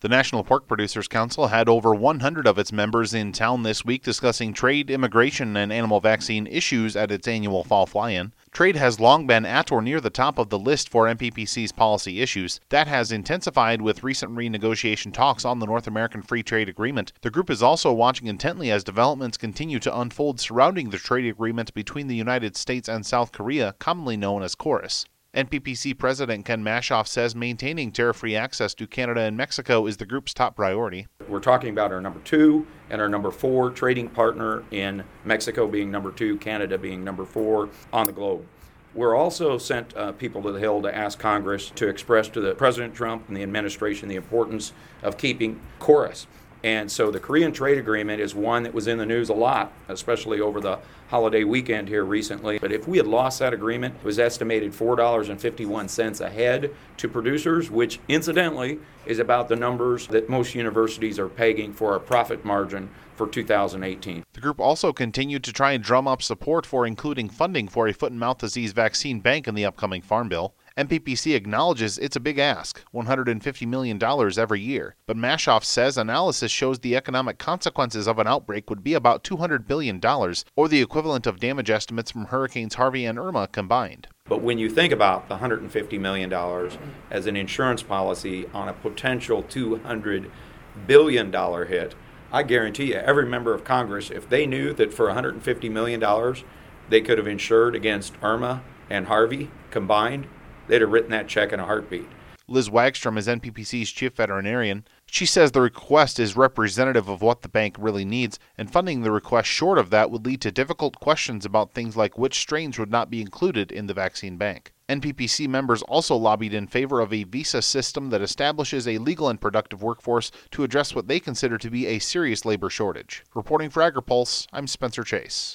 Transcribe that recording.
The National Pork Producers Council had over 100 of its members in town this week discussing trade, immigration, and animal vaccine issues at its annual fall fly in. Trade has long been at or near the top of the list for NPPC's policy issues. That has intensified with recent renegotiation talks on the North American Free Trade Agreement. The group is also watching intently as developments continue to unfold surrounding the trade agreement between the United States and South Korea, commonly known as KORUS. NPPC President Ken Maschhoff says maintaining tariff free access to Canada and Mexico is the group's top priority. We're talking about our number two and our number four trading partner in Mexico being number two, Canada being number four on the globe. We're also sent uh, people to the Hill to ask Congress to express to the President Trump and the administration the importance of keeping KORUS. And so the Korean trade agreement is one that was in the news a lot, especially over the holiday weekend here recently. But if we had lost that agreement, it was estimated $4.51 a head to producers, which incidentally is about the numbers that most universities are pegging for a profit margin for 2018. The group also continued to try and drum up support for including funding for a foot and mouth disease vaccine bank in the upcoming Farm Bill. NPPC acknowledges it's a big ask, $150 million every year, but Maschhoff says analysis shows the economic consequences of an outbreak would be about $200 billion, or the equivalent of damage estimates from Hurricanes Harvey and Irma combined. But when you think about the $150 million as an insurance policy on a potential $200 billion hit, I guarantee you, every member of Congress, if they knew that for $150 million they could have insured against Irma and Harvey combined, they'd have written that check in a heartbeat. Liz Wagstrom is NPPC's chief veterinarian. She says the request is representative of what the bank really needs, and funding the request short of that would lead to difficult questions about things like which strains would not be included in the vaccine bank. NPPC members also lobbied in favor of a visa system that establishes a legal and productive workforce to address what they consider to be a serious labor shortage. Reporting for AgriPulse, I'm Spencer Chase.